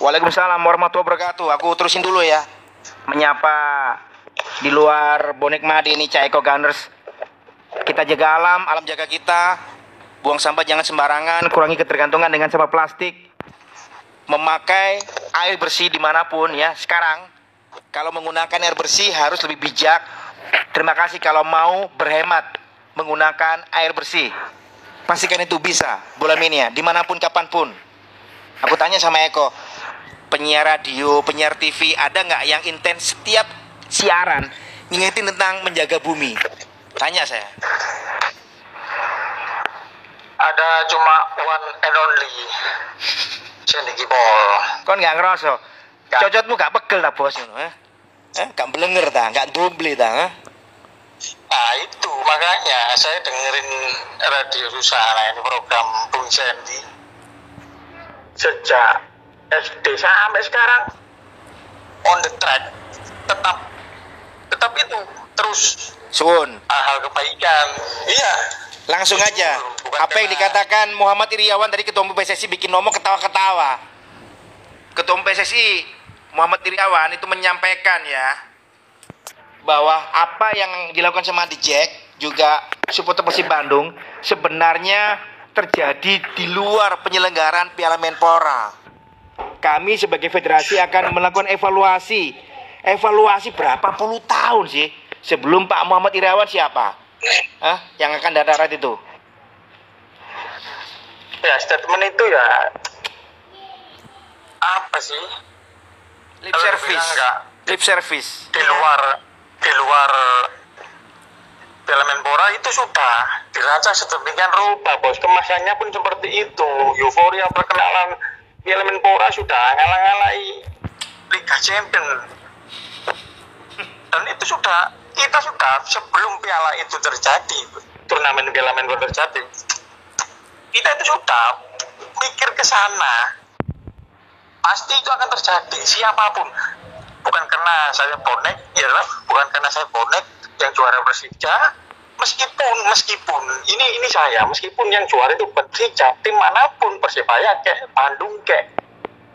Waalaikumsalam warahmatullahi wabarakatuh. Aku terusin dulu ya. Menyapa di luar bonek madi ini Gunners. Kita jaga alam, alam jaga kita. Buang sampah jangan sembarangan, kurangi ketergantungan dengan sampah plastik. Memakai air bersih di mana pun ya. Sekarang, kalau menggunakan air bersih harus lebih bijak. Terima kasih kalau mau berhemat menggunakan air bersih. Pastikan itu bisa, bulan ini ya, di mana pun kapan pun. Aku tanya sama Eko, penyiar radio, penyiar TV, ada nggak yang intens setiap siaran ngingetin tentang menjaga bumi? Tanya saya. Ada cuma one and only. Sandy Paul. Kon nggak ngerasa? Nggak. Cocotmu gak pegel tak bos? Eh? Eh? Gak belenger tak? Gak doble tak? Eh? Nah itu makanya saya dengerin radio Susana ini program Bung Sandy sejak SD sampai sekarang on the track tetap tetap itu terus Sun, hal kebaikan iya langsung aja. Bukan Apa yang dikatakan Muhammad Iriawan tadi ketua umum PSSI bikin ngomong ketawa-ketawa. Ketua umum PSSI Muhammad Iriawan itu menyampaikan ya bahwa apa yang dilakukan sama Adi Jack juga supporter Persib Bandung sebenarnya terjadi di luar penyelenggaraan Piala Menpora. Kami sebagai federasi akan melakukan evaluasi. Evaluasi berapa puluh tahun sih sebelum Pak Muhammad Irawan siapa? Hah? Yang akan darat itu? ya statement itu ya apa sih Lip Kalau service. enggak. Lip service. di luar di luar Piala Menpora itu sudah dirancang sedemikian rupa bos kemasannya pun seperti itu euforia perkenalan Piala Menpora sudah ngalah-ngalahi Liga Champion. Dan itu sudah kita sudah sebelum piala itu terjadi turnamen Piala Menpora terjadi. Kita itu sudah mikir ke sana. Pasti itu akan terjadi siapa pun. Bukan karena saya bonek ya bukan karena saya bonek yang juara Persija meskipun meskipun. Ini ini saya. Meskipun yang juara itu Persija tim mana pun Persibaya kayak Bandung kayak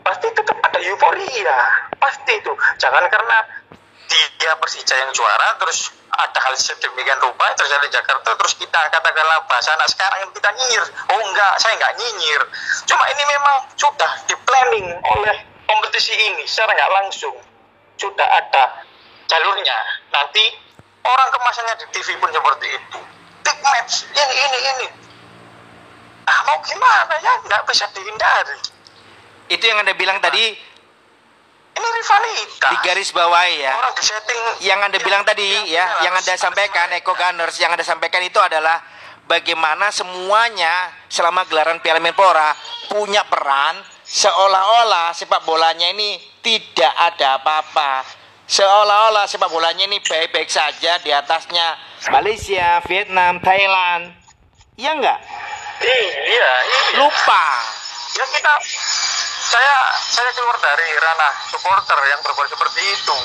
pasti tetap ada euforia. Pasti itu. Jangan karena dia Persija yang juara terus ada hal sedemikian rupa terjadi di Jakarta terus kita katakanlah bahasa anak sekarang kita nyinyir. Oh enggak saya enggak nyinyir. Cuma ini memang sudah di planning oleh kompetisi ini secara nggak langsung. Sudah ada jalurnya. Nanti orang kemasannya di TV pun seperti itu. Big match ini ini ini. Ah mau gimana ya? Nggak bisa dihindari. Itu yang Anda bilang tadi ini rivalitas di garis bawahi ya. orang di setting Yang Anda bilang tadi ya, yang Anda sampaikan Eko Gunners yang Anda sampaikan itu adalah bagaimana semuanya selama gelaran Piala Menpora punya peran seolah-olah sepak bolanya ini tidak ada apa-apa. Seolah-olah sepak bolanya ini baik-baik saja di atasnya. Malaysia, Vietnam, Thailand. Iya enggak? iya iya. Lupa. ya kita saya saya keluar dari ranah supporter yang berbuat seperti itu.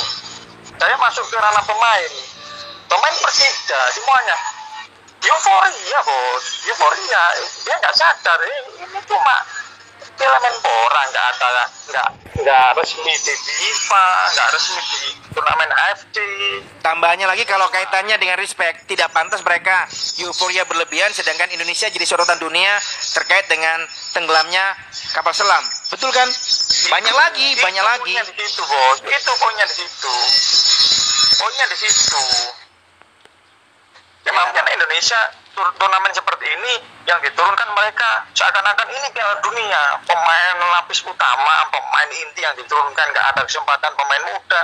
Saya masuk ke ranah pemain. Pemain Persija semuanya. Euforia bos. Euforia. Dia nggak sadar ini cuma Piala Menpora nggak ada nggak nggak resmi di FIFA nggak resmi di turnamen AFC Tambahnya lagi kalau kaitannya dengan respect, tidak pantas mereka euforia berlebihan sedangkan Indonesia jadi sorotan dunia terkait dengan tenggelamnya kapal selam. Betul kan? Banyak lagi, Itu banyak lagi. di situ bos. Itu poinnya di situ. Poinnya di situ. Ya makanya Indonesia turnamen seperti ini yang diturunkan mereka seakan-akan ini Piala Dunia. Pemain lapis utama pemain inti yang diturunkan nggak ada kesempatan pemain muda.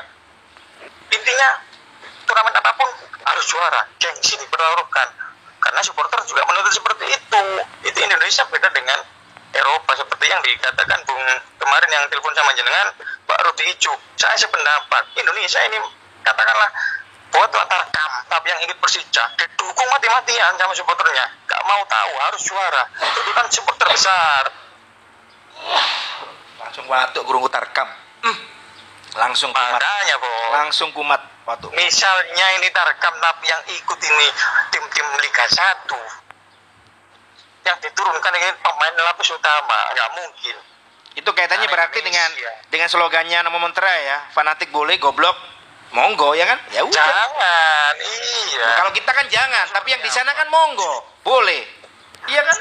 Intinya turnamen apa pun harus juara. Gengsi dipertaruhkan karena supporter juga menuntut seperti itu. Itu Indonesia beda dengan Eropa. Seperti yang dikatakan Bung kemarin yang telepon sama jenengan Pak Rudi Icu. Saya sependapat Indonesia ini katakanlah buat tarkam tapi yang ingin Persija didukung mati-matian sama supporternya. Gak mau tahu harus juara. Itu kan supporter besar. Langsung watuk gurung tarkam. Hmm. Langsung kumat. makanya bos Langsung kumat watuk. misalnya ini tarkam tapi yang ikut ini tim-tim Liga 1 yang diturunkan ini pemain lapis utama nggak mungkin. Itu kaitannya Nah, berarti dengan dengan slogannya Namo Mentera ya, fanatik boleh, goblok monggo ya kan? Ya udah. Jangan, iya. Kalau kita kan jangan, tapi yang di sana kan monggo, boleh. Iya kan?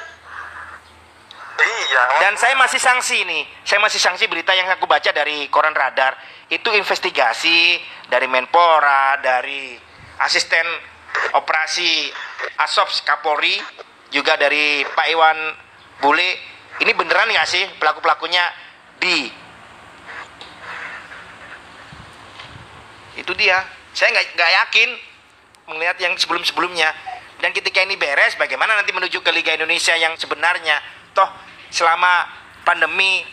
Iya. Dan saya masih sanksi nih. Saya masih sanksi berita yang aku baca dari koran Radar. Itu investigasi dari Menpora, dari asisten operasi Asops Kapolri, juga dari Pak Iwan Bule. Ini beneran nggak sih pelaku-pelakunya di itu dia. Saya nggak nggak yakin melihat yang sebelum-sebelumnya. Dan ketika ini beres, bagaimana nanti menuju ke Liga Indonesia yang sebenarnya? Toh selama pandemi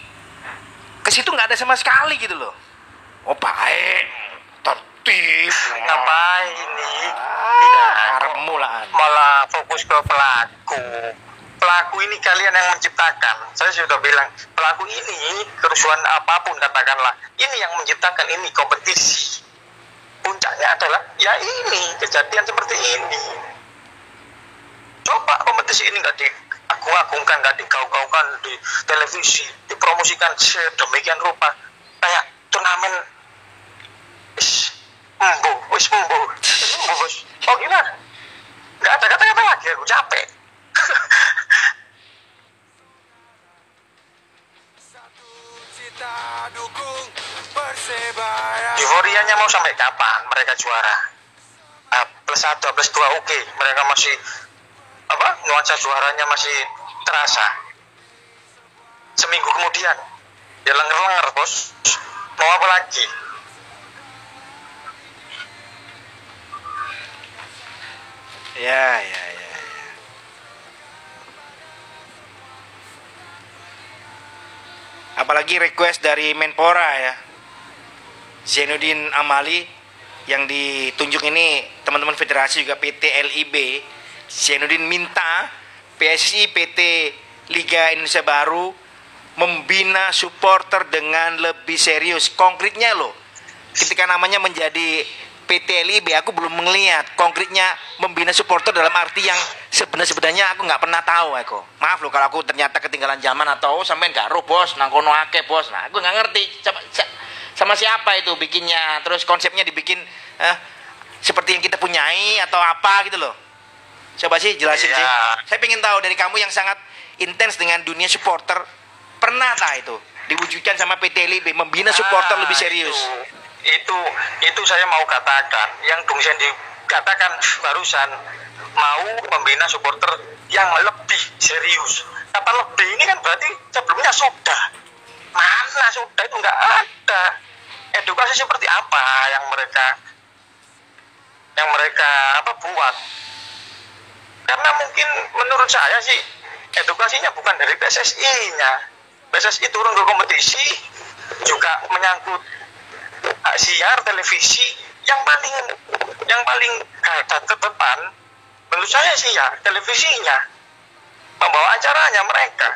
ke situ nggak ada sama sekali gitu loh. Oh baik, tertib. Ngapain ini? Ah, Tidak. lah. Malah fokus ke pelaku. Pelaku ini kalian yang menciptakan. Saya sudah bilang, pelaku ini kerusuhan apa pun katakanlah, ini yang menciptakan ini kompetisi. Puncaknya adalah ya ini kejadian seperti ini. Coba kompetisi ini nggak diagung-agungkan, nggak digaung-gaungkan di televisi, dipromosikan sedemikian rupa kayak turnamen wis embo, wis embo bos. Oh gimana? Nggak ada kata-kata lagi, aku capek. Dukung Euforianya mau sampai kapan mereka juara? Ah, plus satu, plus dua, oke. Mereka masih apa? Nuansa juaranya masih terasa. Seminggu kemudian, ya lenger-lenger bos. Mau apa lagi? Ya, ya, ya. ya. Apalagi request dari Menpora ya. Zainuddin Amali yang ditunjuk ini teman-teman federasi juga PT LIB. Zainuddin minta PSI PT Liga Indonesia Baru membina supporter dengan lebih serius. Konkretnya loh, ketika namanya menjadi PT LIB aku belum melihat konkretnya membina supporter dalam arti yang sebenarnya aku nggak pernah tahu Eko. Maaf loh kalau aku ternyata ketinggalan zaman atau sampean gak roh bos, nangkono ake bos. Nah aku nggak ngerti sa- sama siapa itu bikinnya, terus konsepnya dibikin eh, seperti yang kita punyai atau apa gitu loh. Coba sih jelasin Iya. sih. Saya pengen tahu dari kamu yang sangat intens dengan dunia supporter, pernah tak itu diwujudkan sama PT LIB membina supporter Ah, lebih serius? Itu, itu, itu saya mau katakan. Yang Bung Sandy katakan barusan mau membina supporter yang lebih serius. Kata lebih ini kan berarti sebelumnya sudah. Mana sudah itu nggak ada. Edukasi seperti apa yang mereka yang mereka apa buat? Karena mungkin menurut saya sih edukasinya bukan dari PSSI-nya. PSSI turun ke kompetisi juga menyangkut hak siar televisi yang paling yang paling garda terdepan menurut saya sih ya televisinya membawa acaranya mereka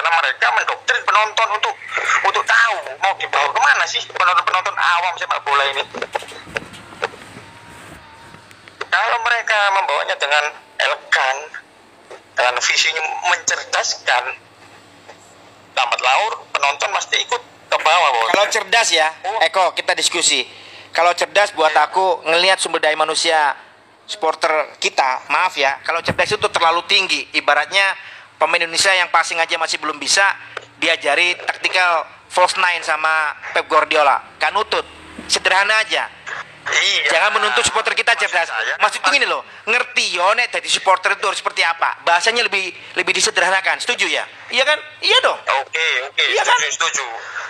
karena mereka mendoktrin penonton untuk untuk tahu mau dibawa ke mana sih penonton penonton awam sepak bola ini kalau mereka membawanya dengan elegan dengan visinya mencerdaskan lambat laur penonton pasti ikut ke bawah bos Kalau cerdas ya, Eko kita diskusi. Kalau cerdas buat aku ngelihat sumber daya manusia supporter kita, maaf ya, kalau cerdas itu terlalu tinggi. Ibaratnya pemain Indonesia yang passing aja masih belum bisa diajari taktikal false nine sama Pep Guardiola. Kan nutut. Sederhana aja. Iya. Jangan menuntut supporter kita cerdas. Maksud saya- Maksudku gini loh, ngerti yo nek jadi supporter itu harus seperti apa. Bahasanya lebih lebih disederhanakan. Setuju ya? Iya kan? Iya dong. Oke, oke, Iya kan? setuju, setuju.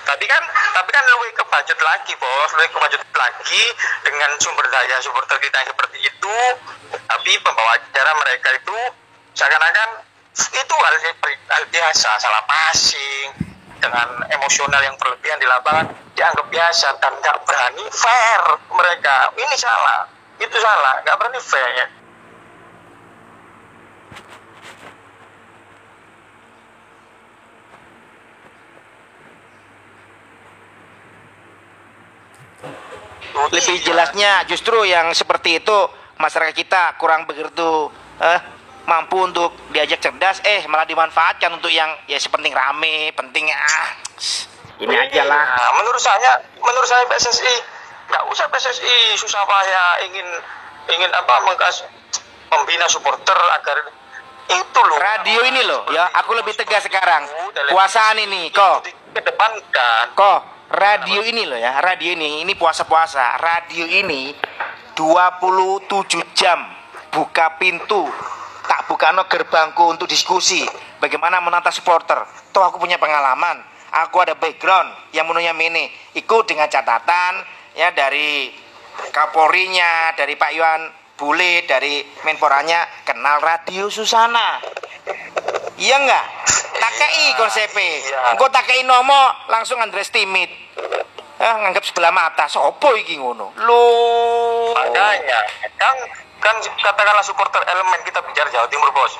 Tapi kan, tapi kan lebih ke budget lagi, bos. Lebih ke budget lagi dengan sumber daya supporter kita yang seperti itu. Tapi pembawa acara mereka itu seakan-akan itu hal, hal biasa, salah passing dengan emosional yang berlebihan di lapangan dianggap biasa dan nggak berani fair mereka. Ini salah, itu salah, nggak berani fair. lebih jelasnya justru yang seperti itu masyarakat kita kurang begitu eh, mampu untuk diajak cerdas eh malah dimanfaatkan untuk yang ya sepenting rame penting ah ini aja lah. Iya, menurut saya, menurut saya PSSI nggak usah PSSI susah payah ingin ingin apa mengkas membina supporter agar itu loh. radio ini loh ya aku lebih tegas sekarang. puasaan ini kok. kedepankan. kok radio ini loh ya radio ini ini puasa-puasa. Radio ini 27 jam buka pintu tak buka no gerbangku untuk diskusi. Bagaimana menata supporter? Toh aku punya pengalaman. Aku ada background yang menunya ini ikut dengan catatan ya dari Kapolrinya dari Pak Iwan Bule dari Menporanya kenal radio Susana. Iya enggak takai konsepnya Iya. engko takai nomo langsung underestimate ah nganggap sebelah mata. Sopo iki ngono? Lo Makanya kan kan katakanlah supporter elemen kita bicara Jawa Timur bos.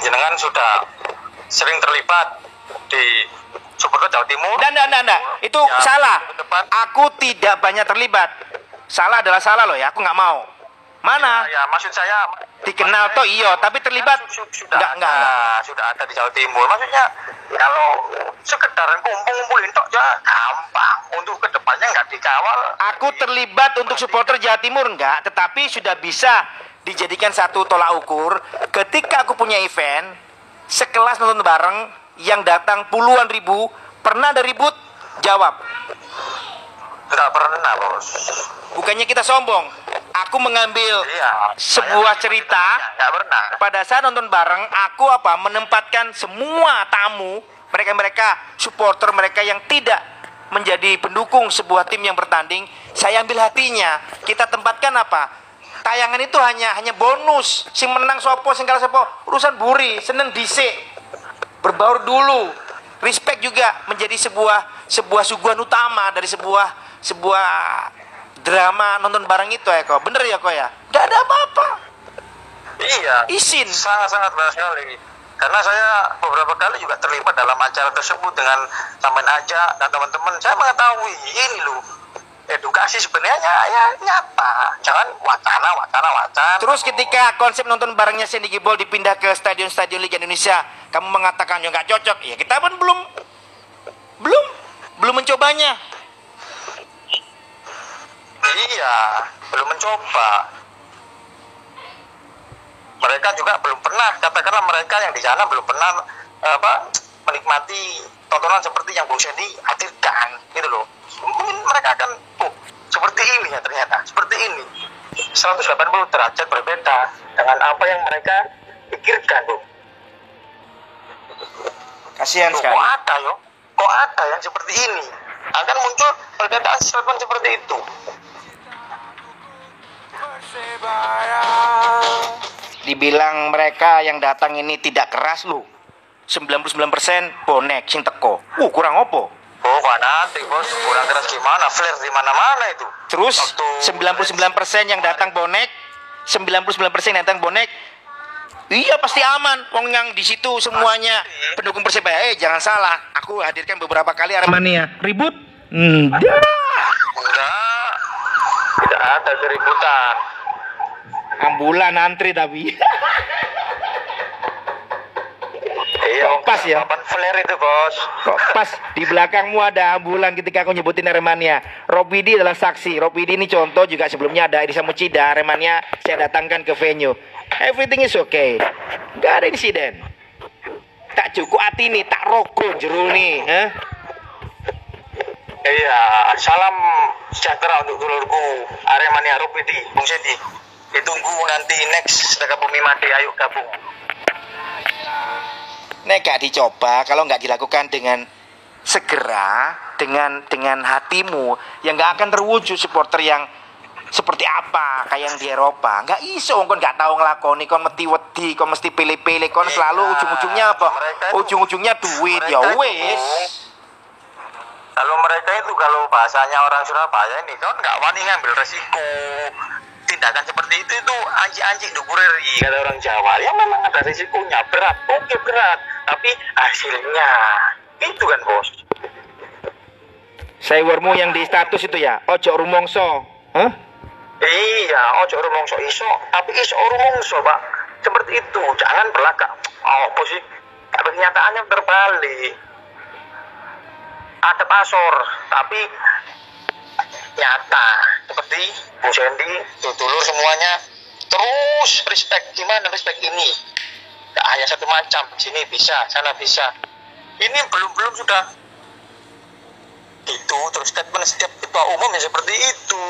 Jenengan sudah sering terlibat di supporter Jawa Timur. Nggak, nggak, nggak. Itu Ya, salah. depan. Aku tidak banyak terlibat. Salah adalah salah loh ya. Aku nggak mau. Mana? Ya, maksud saya Dikenal toh iyo, tapi terlibat Su- su- sudah nggak, ada, nggak, sudah ada di Jawa Timur. Maksudnya kalau sekedar kumpul-kumpulin tok ya gampang. Untuk ke depannya nggak dikawal. Aku terlibat untuk supporter Jawa Timur enggak, tetapi sudah bisa dijadikan satu tolak ukur ketika aku punya event sekelas nonton bareng yang datang puluhan ribu pernah ada ribut jawab Nggak pernah bos. bukannya kita sombong? Aku mengambil Iya. sebuah saya- cerita. Nggak pernah. pada saat nonton bareng aku apa menempatkan semua tamu mereka-mereka supporter mereka yang tidak menjadi pendukung sebuah tim yang bertanding saya ambil hatinya. Kita tempatkan apa? Tayangan itu hanya hanya bonus. Sing menang sopo sing kalah sopo urusan buri seneng dhisik. Berbaur dulu. Respect juga menjadi sebuah sebuah suguhan utama dari sebuah sebuah drama nonton bareng itu ya kok bener ya kok ya gak ada apa-apa Iya. Izin. Sangat-sangat sekali. Karena saya beberapa kali juga terlibat dalam acara tersebut dengan teman aja dan teman-teman. Saya mengetahui ini loh. Edukasi sebenarnya ya nyata. Jangan wacana, wacana, wacana. Terus ketika konsep nonton barengnya Sandy Gibol dipindah ke stadion-stadion Liga Indonesia, kamu mengatakan ya nggak cocok. Ya kita pun belum belum belum mencobanya. Iya, belum mencoba. Mereka juga belum pernah, katakanlah mereka yang di sana belum pernah apa menikmati tontonan seperti yang Bung Sandy hadirkan, gitu loh. Mungkin mereka akan, oh, seperti ini ya ternyata, seperti ini. 180 derajat berbeda dengan apa yang mereka pikirkan, Bung. Kasihan sekali. kok ada yo? Kok ada yang seperti ini? Akan muncul perbedaan statement seperti itu. Dibilang mereka yang datang ini tidak keras lu. 99% bonek sing teko. Uh, kurang opo? Oh, nanti bos, kurang keras gimana? Flare di mana-mana itu. Terus Waktu- 99% yang datang bonek, 99% yang datang bonek. Iya pasti aman. Wong yang di situ semuanya pendukung Persebaya. Eh jangan salah, aku hadirkan beberapa kali Aremania. Ribut? Enggak. Enggak, tidak ada keributan. Ambulan antri tapi. Iya, pas ya? Papan flare itu bos. Kok pas di belakangmu ada ambulan ketika aku nyebutin Aremania. Robidi adalah saksi. Robidi ini contoh juga sebelumnya ada Edisa Mucida. Aremania saya datangkan ke venue. Everything is okay. Gak ada insiden. Tak cukup hati nih, tak rokok jero nih. Eh? Iya, salam sejahtera untuk dulurku Aremania Rupidi, Bung Sedi. Ditunggu nanti next Sedekah Bumi Mati, ayo gabung. Nek gak dicoba, kalau nggak dilakukan dengan segera, dengan dengan hatimu, yang nggak akan terwujud supporter yang seperti apa kayak yang di Eropa. Nggak iso kon nggak tahu ngelakoni kon mesti wedi kon mesti pilih-pilih kon selalu Iya, ujung-ujungnya apa? Ujung-ujungnya duit ya wes Kalau mereka itu kalau bahasanya orang Surabaya ini kan nggak wani ngambil resiko tindakan seperti itu itu anjing-anjing dukureri kata orang Jawa ya memang ada risikonya berat oke berat tapi hasilnya itu kan bos. Sayurmu yang di status itu ya ojo rumongso Hah? iya ojo rumongso iso tapi iso rumongso pak. Seperti itu jangan belakang oh apa sih tapi kenyataannya terbalik. Ada pasor tapi nyata seperti Bu Sandy dulur semuanya. Terus respect gimana respect ini? Gak hanya satu macam sini bisa sana bisa. Ini belum belum sudah itu terus statement setiap ketua umum yang seperti itu.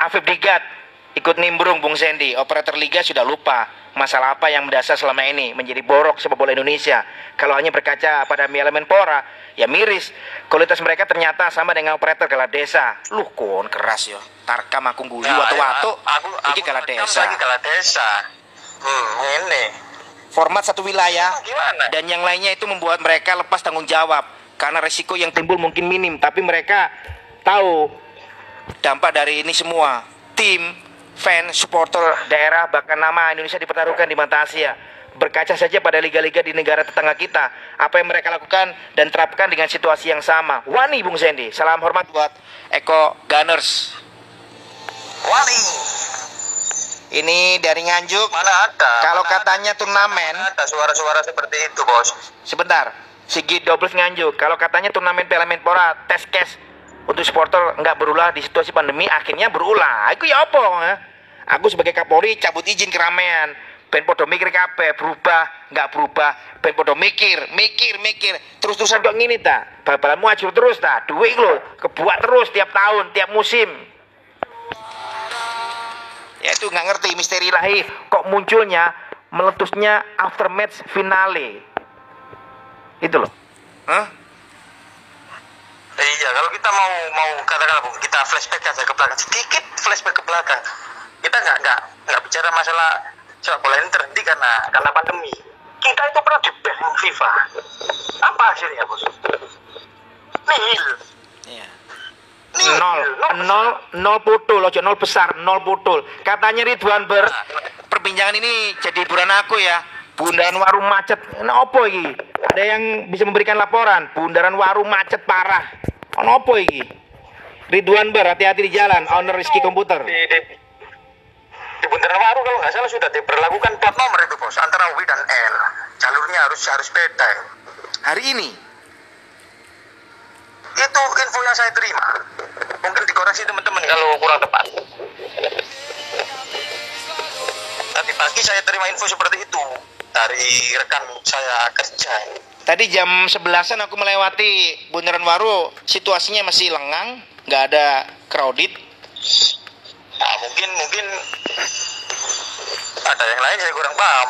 Afif Digat ikut nimbrung Bung Sandy. Operator liga sudah lupa masalah apa yang mendasar selama ini menjadi borok sepak bola Indonesia. Kalau hanya berkaca pada Piala Menpora, ya miris. Kualitas mereka ternyata sama dengan operator Galat Desa. Luh kon keras yo. Tarkam aku guyu Ya, watu-watu. ya, aku Iki aku rekam Desa. lagi desa hmm ini Format satu wilayah gimana dan yang lainnya itu membuat mereka lepas tanggung jawab karena resiko yang timbul mungkin minim tapi mereka tahu dampak dari ini semua tim fan supporter daerah bahkan nama Indonesia dipertaruhkan di mata Asia. Berkaca saja pada liga-liga di negara tetangga kita apa yang mereka lakukan dan terapkan dengan situasi yang sama. Wani Bung Sandy. Salam hormat buat Eko Gunners. Wali ini dari Nganjuk. Mana ada? Kalau Mana katanya turnamen ada, ada suara-suara seperti itu bos? Sebentar, Sigit Doubles nganjuk. Kalau katanya turnamen Piala Menpora tes cash untuk supporter nggak berulah di situasi pandemi, akhirnya berulah. Aku ya apa? ya? Aku sebagai Kapolri cabut izin keramaian. Ben podo mikir kabeh, berubah, nggak berubah. Ben podo mikir, mikir, mikir. Terus-terusan kok ngini ta? Bal-balanmu ajur terus ta? Duit lo, kebuat terus tiap tahun, tiap musim. Ya itu nggak ngerti misteri lahi kok munculnya meletusnya aftermatch finale itu loh Hah? Iya, kalau kita mau mau katakanlah kita flashback aja ke belakang sedikit flashback ke belakang. Kita nggak nggak nggak bicara masalah sepak bola ini terhenti karena karena pandemi. Kita itu pernah di ban FIFA. Apa hasilnya bos? Nihil. Iya. Nihil. nol. Nol nol putul loh nol besar nol putul katanya Ridwan Ber perbincangan ini jadi hiburan aku ya. Bundaran warung macet. Nah opo iki? Ada yang bisa memberikan laporan? Bundaran warung macet parah. Ono opo iki? Ridwan Ber hati-hati di jalan. Owner Rizky Komputer. Di, di, di Bundaran Waru kalau nggak salah sudah diberlakukan plat nomor itu bos antara W dan L. Jalurnya harus harus beda. hari ini Itu info yang saya terima. Mungkin dikoreksi teman-teman kalau kurang tepat. Tadi pagi saya terima info seperti itu dari rekan saya kerja. tadi jam 11an aku melewati bundaran waru situasinya masih lengang nggak ada crowded Nah, mungkin mungkin ada yang lain saya kurang paham.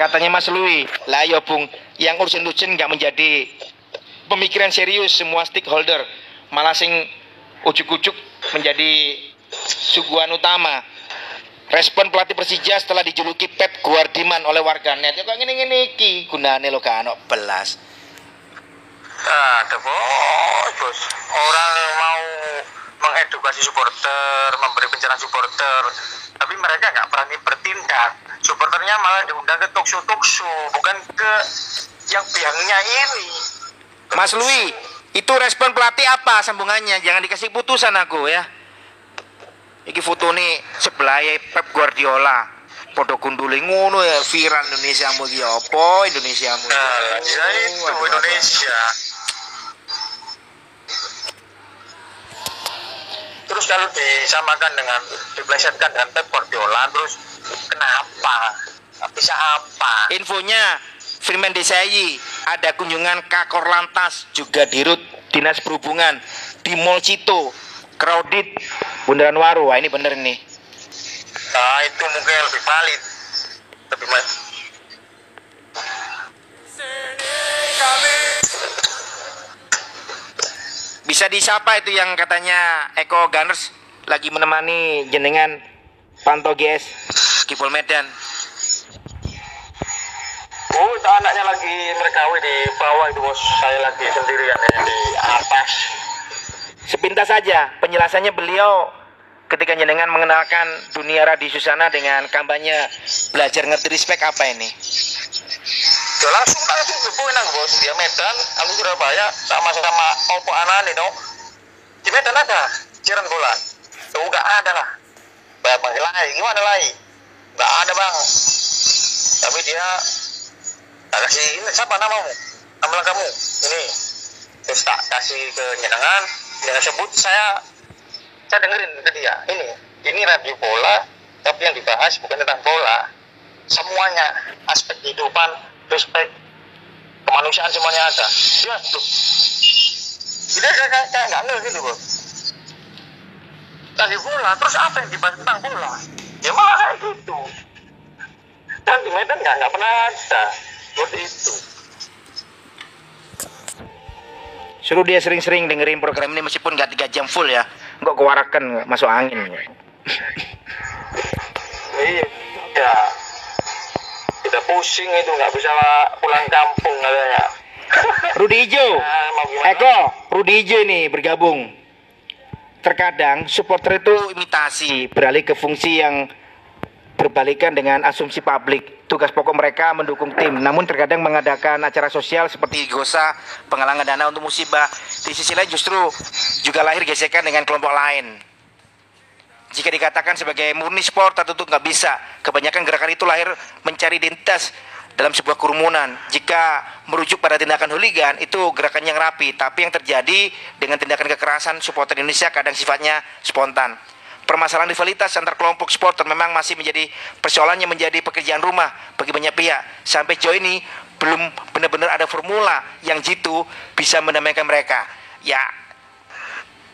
Katanya Mas Lui, lah ya Bung, yang urusin-urusin nggak menjadi pemikiran serius semua stakeholder, malah sing ujuk-ujuk menjadi suguhan utama. Respon pelatih Persija setelah dijuluki Pep Guardiman oleh warganet, ya kok ngene-ngene iki gunane lo kan ono belas. Ada bos, bos. Orang mau mengedukasi supporter, memberi pencerahan supporter, tapi mereka nggak berani bertindak. Supporternya malah diundang ke talkshow talkshow, bukan ke yang biangnya ini. Mas Lui, itu respon pelatih apa sambungannya? Jangan dikasih putusan aku ya. Iki foto nih sebelah Pep Guardiola. Podo kunduli ngono ya viral Indonesia mu iki apa Indonesia mu. Nah, ya itu Indonesia. Terus kalau disamakan dengan diplesetkan dengan Pep Guardiola, terus kenapa? Bisa apa? Infonya Firman Desai ada kunjungan Kakor Lantas juga di Rut Dinas Perhubungan di Mall Cito crowded Bundaran Waru. Wah, ini bener nih. Nah, itu mungkin lebih valid. Lebih Bisa disapa itu yang katanya Eko Gunners lagi menemani jenengan Panto GS Kipul Medan. Oh, itu anaknya lagi merekawi di bawah itu bos. Saya lagi sendirian ya, di atas. Sepintas saja penjelasannya beliau ketika jenengan mengenalkan dunia radio Susana dengan kampanye belajar ngerti respect apa ini? Ya langsung langsung kepoin aku bos. Dia Medan, aku Surabaya, sama-sama opo nih dong. Di Medan ada, Ciran bola. Tuh nggak ada lah. saya panggil Lai gimana Lai nggak ada bang tapi dia tak kasih ini siapa namamu nama kamu ini terus tak kasih ke nyenangan dengan sebut saya saya dengerin ke dia ini ini radio bola tapi yang dibahas bukan tentang bola semuanya aspek kehidupan respect. Kemanusiaan semuanya ada. Dia tuh. Dia kayak kayak nggak ngeh gitu bro. Lagi bola terus apa yang dibahas tentang bola? Ya malah kayak gitu. Dan di Medan nggak nggak pernah ada. Seperti itu. Suruh dia sering-sering dengerin program ini meskipun nggak tiga jam full ya. Nggak kewarakan, nggak masuk angin. iya ya kita pusing itu nggak bisa pulang kampung katanya Rudi Ijo, Nah? Eko, Rudi Ijo ini bergabung. Terkadang supporter itu imitasi, beralih ke fungsi yang berbalikan dengan asumsi publik. Tugas pokok mereka mendukung tim, namun terkadang mengadakan acara sosial seperti gosa, penggalangan dana untuk musibah. Di sisi lain justru juga lahir gesekan dengan kelompok lain. Jika dikatakan sebagai murni sport tentu nggak bisa. Kebanyakan gerakan itu lahir mencari identitas dalam sebuah kerumunan. Jika merujuk pada tindakan hooligan itu gerakan yang rapi, tapi yang terjadi dengan tindakan kekerasan supporter Indonesia kadang sifatnya spontan. Permasalahan rivalitas antar kelompok supporter memang masih menjadi persoalan yang menjadi pekerjaan rumah bagi banyak pihak. Sampai jauh ini belum benar-benar ada formula yang jitu bisa mendamaikan mereka. Ya,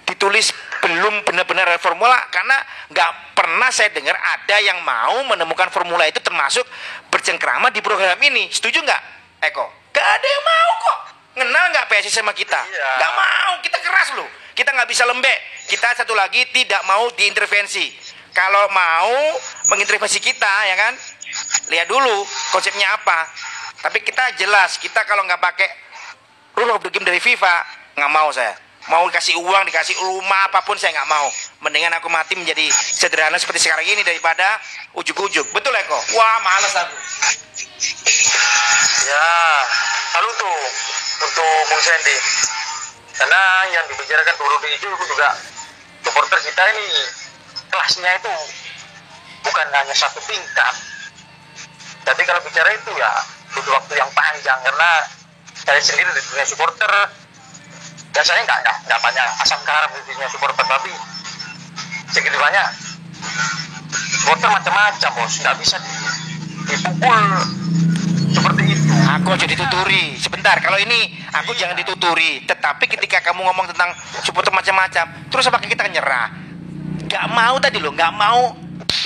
ditulis belum benar-benar ada formula karena nggak pernah saya dengar ada yang mau menemukan formula itu termasuk bercengkrama di program ini. Setuju nggak Eko? Gak ada yang mau kok. Kenal nggak PSSI sama kita? Iya. nggak mau. Kita keras loh. Kita nggak bisa lembek. Kita satu lagi tidak mau diintervensi. Kalau mau mengintervensi kita ya kan? Lihat dulu konsepnya apa. Tapi kita jelas kita kalau nggak pakai rule of the game dari FIFA nggak mau saya mau dikasih uang dikasih rumah apa pun saya nggak mau. Mendingan aku mati menjadi sederhana seperti sekarang ini daripada ujuk-ujuk. Betul Eko? Wah males aku. Ya lalu tuh untuk Bung Sandy karena yang dibicarakan dulu di itu juga supporter kita ini kelasnya itu bukan hanya satu tingkat. Jadi kalau bicara itu ya butuh waktu yang panjang. Karena saya sendiri di dunia supporter dan saya nggak nggak nggak banyak. Asam garam di dunia supporter tapi segitu banyak supporter macam-macam bos. Nggak bisa di- dipukul seperti itu. Aku aja dituturi. Sebentar kalau ini aku jangan dituturi. Tetapi ketika kamu ngomong tentang supporter macam-macam terus apakah kita nyerah. Nggak mau tadi loh nggak mau.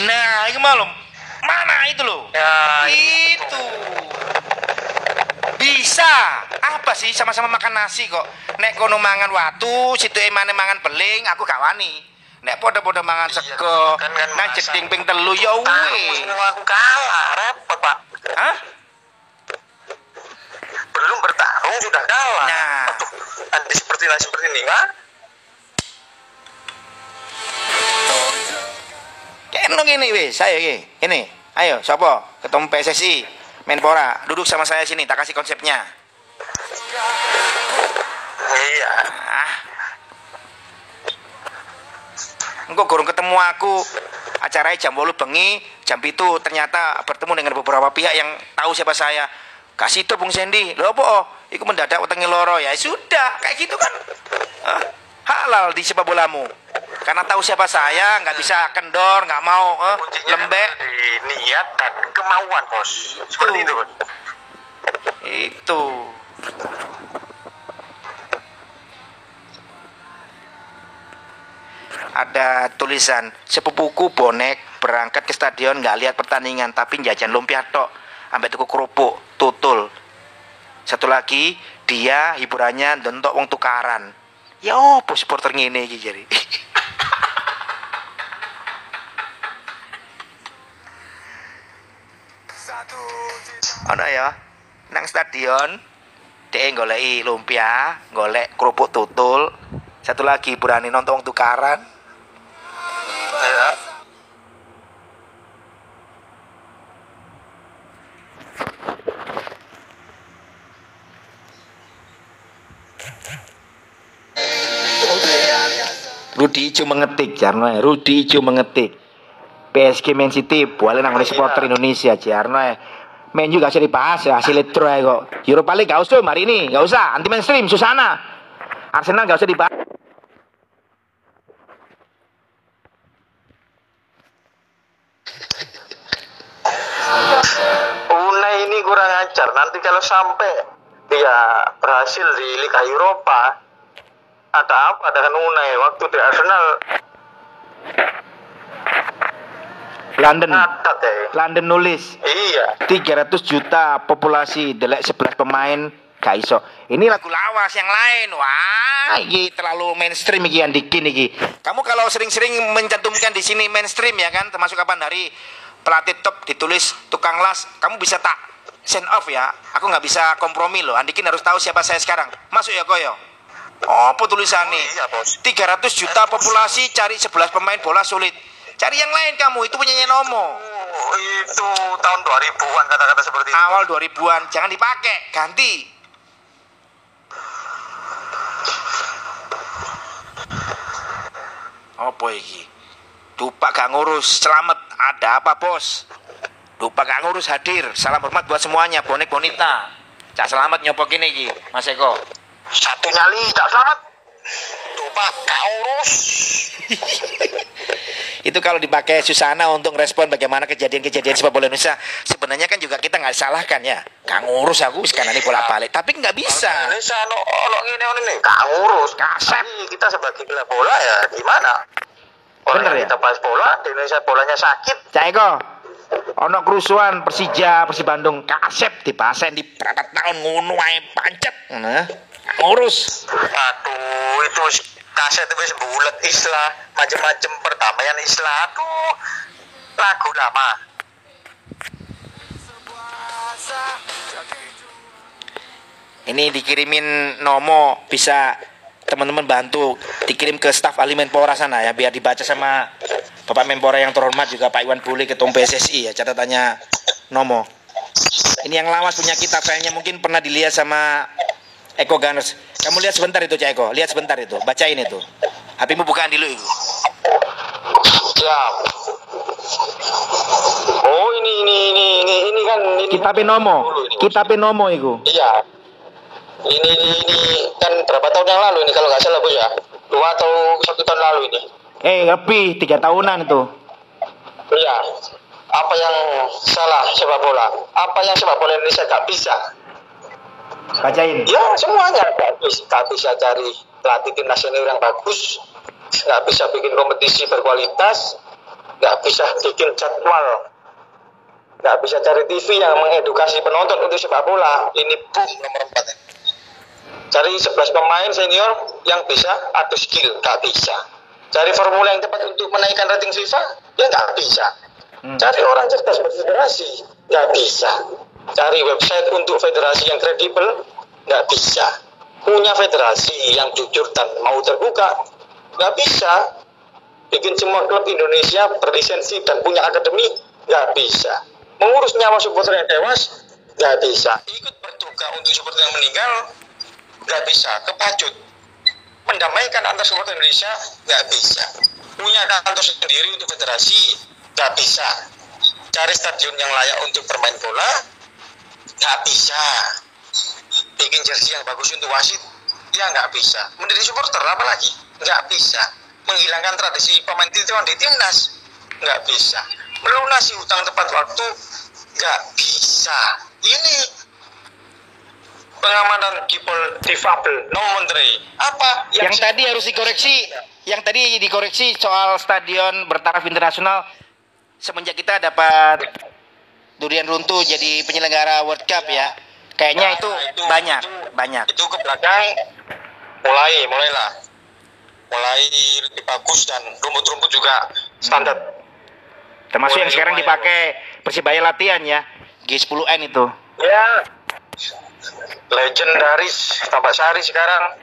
Nah itu malam. Mana itu loh? Ya itu bisa. Apa sih sama-sama makan nasi kok? Nek kono mangan watu situ emane mangan beling aku gak wani. Nek podo-podo mangan Iya, sego kan jeding ping telu ya weh aku kalah. Repot pak. Hah? Belum bertarung sudah kalah. Nah. Nanti seperti ini seperti ini kan Keno gini weh, saya gini. Ini, ayo, siapa? Ketemu PSSI, Menpora, duduk sama saya sini, tak kasih konsepnya. iya Ah. Engkau kurang ketemu aku. Acaranya jam 8 bengi, jam itu ternyata bertemu dengan beberapa pihak yang tahu siapa saya. Kasih itu Bung Sandy. Lho apa? oh? Iku mendadak wetenge loro ya. Sudah, kayak gitu kan. Ah, halal di sepak bolamu. Karena tahu siapa saya, nggak bisa kendor, nggak mau eh, lembek. di niat dan kemauan bos seperti itu bos Itu. Ada tulisan sepupuku bonek berangkat ke stadion nggak lihat pertandingan tapi jajan lumpia tok ambek tuku kerupuk tutul. Satu lagi dia hiburannya dontok wong tukaran. Ya opo supporter ngene iki jadi. Ono ya nang stadion dhek goleki lumpia, golek kerupuk tutul. Satu lagi berani nonton tukaran. ya Rudi Ijo mengetik, Jarno. ya. Rudi Ijo mengetik. PSG Man City boleh nang supporter Indonesia Jarno eh main juga usah dibahas ya hasil draw ya kok. Europa League gak usah hari ini. Gak usah anti mainstream Susana. Arsenal gak usah dibahas. Unai ini kurang ajar. Nanti kalau sampai dia berhasil di Liga Eropa, ada apa dengan Unai? Waktu di Arsenal London. Ya. London nulis. Iya. 300 juta populasi delek 11 pemain. Gak iso. Ini lagu lawas yang lain. Wah ini terlalu mainstream iki yang dikin iki. Kamu kalau sering-sering mencantumkan di sini mainstream ya kan? Termasuk kapan? Dari pelatih top ditulis tukang las. Kamu bisa tak send off ya? Aku nggak bisa kompromi loh. Andikin harus tahu siapa saya sekarang. Masuk ya koyo? Oh Iya, Bos. 300 juta populasi cari 11 pemain bola sulit cari yang lain kamu itu punyanya Nomo. Oh, itu tahun 2000-an kata-kata seperti itu. awal 2000-an jangan dipakai ganti. Apa iki? Dupa gak ngurus selamat ada apa bos? Dupa gak ngurus hadir. Salam hormat buat semuanya bonek bonita. Cak selamat nyopokin iki Mas Eko. Satu nyali tak selamat. Urus. itu kalau dipakai Susana untuk respon bagaimana kejadian-kejadian sepak bola Indonesia sebenarnya kan juga kita nggak salahkan ya gak ngurus aku sekarang ini bolak balik tapi nggak bisa Indonesia no ono ngene ono ini gak ngurus. Kasep. Kita sebagai pemain bola ya gimana? Orang Bener ya? kita bahas bola di Indonesia bolanya sakit. Cak Eko, ono kerusuhan Persija, Persib Bandung, kasep dipasen di berapa tahun ngono ae pancet. Nah, ngurus. Aduh, itu kaset wis bulet Islah, macam-macam perdamaian Islah. Aduh, lagu lama. Ini dikirimin Nomo bisa teman-teman bantu dikirim ke staf ahli Menpora sana ya biar dibaca sama Bapak Menpora yang terhormat juga Pak Iwan Bule Ketua PSSI ya catatannya Nomo. Ini yang lawas punya kita filenya mungkin pernah dilihat sama Eko Gunners. Kamu lihat sebentar itu Cak Eko, lihat sebentar itu, bacain itu. HPmu bukaan dulu itu. Siap. Oh, ini ini ini ini ini kan ini Kita Nomo, dulu ini, Bos. kita Nomo itu. Iya. Ini, ini ini kan berapa tahun yang lalu ini kalau nggak salah bos ya? Dua atau satu tahun lalu ini. Eh lebih tiga tahunan itu. Iya. Apa yang salah sepak bola? Apa yang sepak bola Indonesia nggak bisa? Bacain. Ya semuanya nggak bisa, cari pelatih tim nasional yang bagus, nggak bisa bikin kompetisi berkualitas, nggak bisa bikin jadwal, nggak bisa cari TV yang mengedukasi penonton untuk sepak bola. Ini boom nomor empat. Cari 11 pemain senior yang bisa adu skill, nggak bisa. Cari formula yang tepat untuk menaikkan rating FIFA, ya nggak bisa. Hmm. Cari orang cerdas berfederasi, nggak bisa. Cari website untuk federasi yang kredibel, nggak bisa. Punya federasi yang jujur dan mau terbuka, nggak bisa. Bikin semua klub Indonesia berlisensi dan punya akademi, nggak bisa. Mengurus nyawa supporter yang tewas, nggak bisa. Ikut berduka untuk supporter yang meninggal, nggak bisa. Kepacut. Mendamaikan antar supporter Indonesia, nggak bisa. Punya kantor sendiri untuk federasi, nggak bisa. Cari stadion yang layak untuk bermain bola, nggak bisa. Bikin jersey yang bagus untuk wasit, ya nggak bisa. Menjadi supporter apa lagi? Nggak bisa. Menghilangkan tradisi pemain titipan di timnas, nggak bisa. Melunasi utang tepat waktu, nggak bisa. Ini pengamanan kipol difabel, no menteri. Apa? Yang tadi harus dikoreksi, yang tadi dikoreksi soal stadion bertaraf internasional semenjak kita dapat durian runtuh jadi penyelenggara World Cup ya. Kayaknya Ya, itu itu- banyak, itu- banyak. itu ke belakang mulai mulailah mulai lebih bagus dan rumput-rumput juga standar Termasuk yang Mulai sekarang lumayan. dipakai Persibaya latihan ya. G10N itu. ya legendaris tampak sari sekarang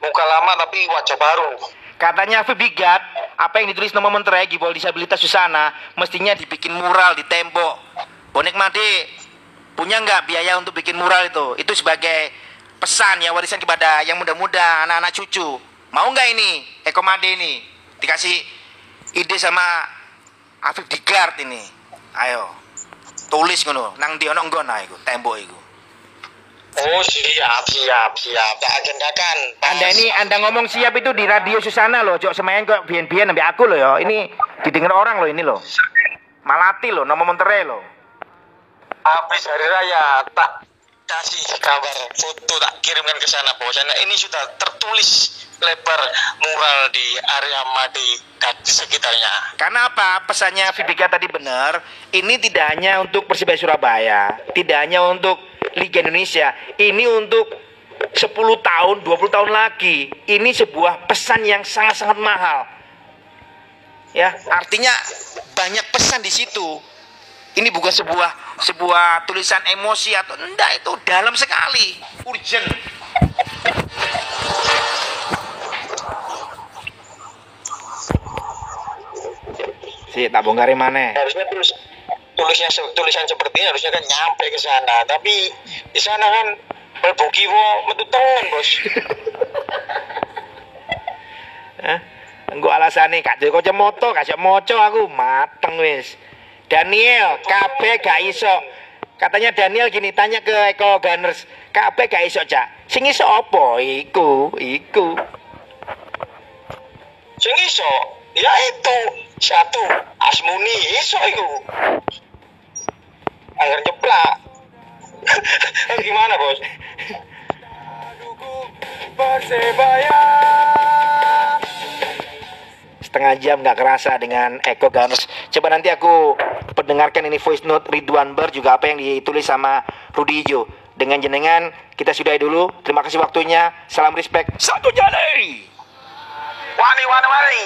muka lama tapi wajah baru Katanya Vibigat, apa yang ditulis nama Menteri Gibol Disabilitas Susana mestinya dibikin mural di tembok. Bonek Made punya nggak biaya untuk bikin mural itu? Itu sebagai pesan ya warisan kepada yang muda-muda, anak-anak cucu. Mau nggak ini Eko Made ini dikasih ide sama Afif di guard ini. Ayo. Tulis ngono, nang ndi ono nggon ae iku, tembok iku. Oh siap siap siap tak agendakan. Pas. Anda ini Anda ngomong siap itu di radio Susana loh, Jok semayan kok bian-bian sampai aku loh ya. Ini didengar orang loh ini loh. Malati loh, nomor Monterey loh. Habis hari raya tak kasih kabar foto tak kirimkan ke sana bahwasanya ini sudah tertulis lebar mural di area Madi dan sekitarnya. Karena apa? Pesannya Vibika tadi benar. Ini tidak hanya untuk Persibaya Surabaya, tidak hanya untuk Liga Indonesia. Ini untuk 10 tahun, 20 tahun lagi. Ini sebuah pesan yang sangat-sangat mahal. Ya, artinya banyak pesan di situ. Ini bukan sebuah sebuah tulisan emosi atau enggak itu dalam sekali, urgent. Si tak bongkari mana? Harusnya tulis tulisnya tulisan seperti ini harusnya kan nyampe ke sana, tapi di sana kan mlebu kiwo metu tangan, Bos. Hah? Engko alasane gak duwe kanca moto, gak iso moco aku mateng wis. Daniel, kabeh gak iso. Katanya Daniel gini tanya ke Eko Gunners, kabeh gak iso, Cak. Sing iso apa? Iku, iku. Sing iso, ya itu satu Asmuni iso iku. Angger jeplak. Gimana, Bos? Persebaya Setengah jam gak kerasa dengan Eko Gunners. Coba nanti aku pendengarkan ini voice note Ridwan Ber juga apa yang ditulis sama Rudi Ijo. Dengan jenengan kita sudahi dulu. Terima kasih waktunya. Salam respect. Satu jari. Wani wani wani.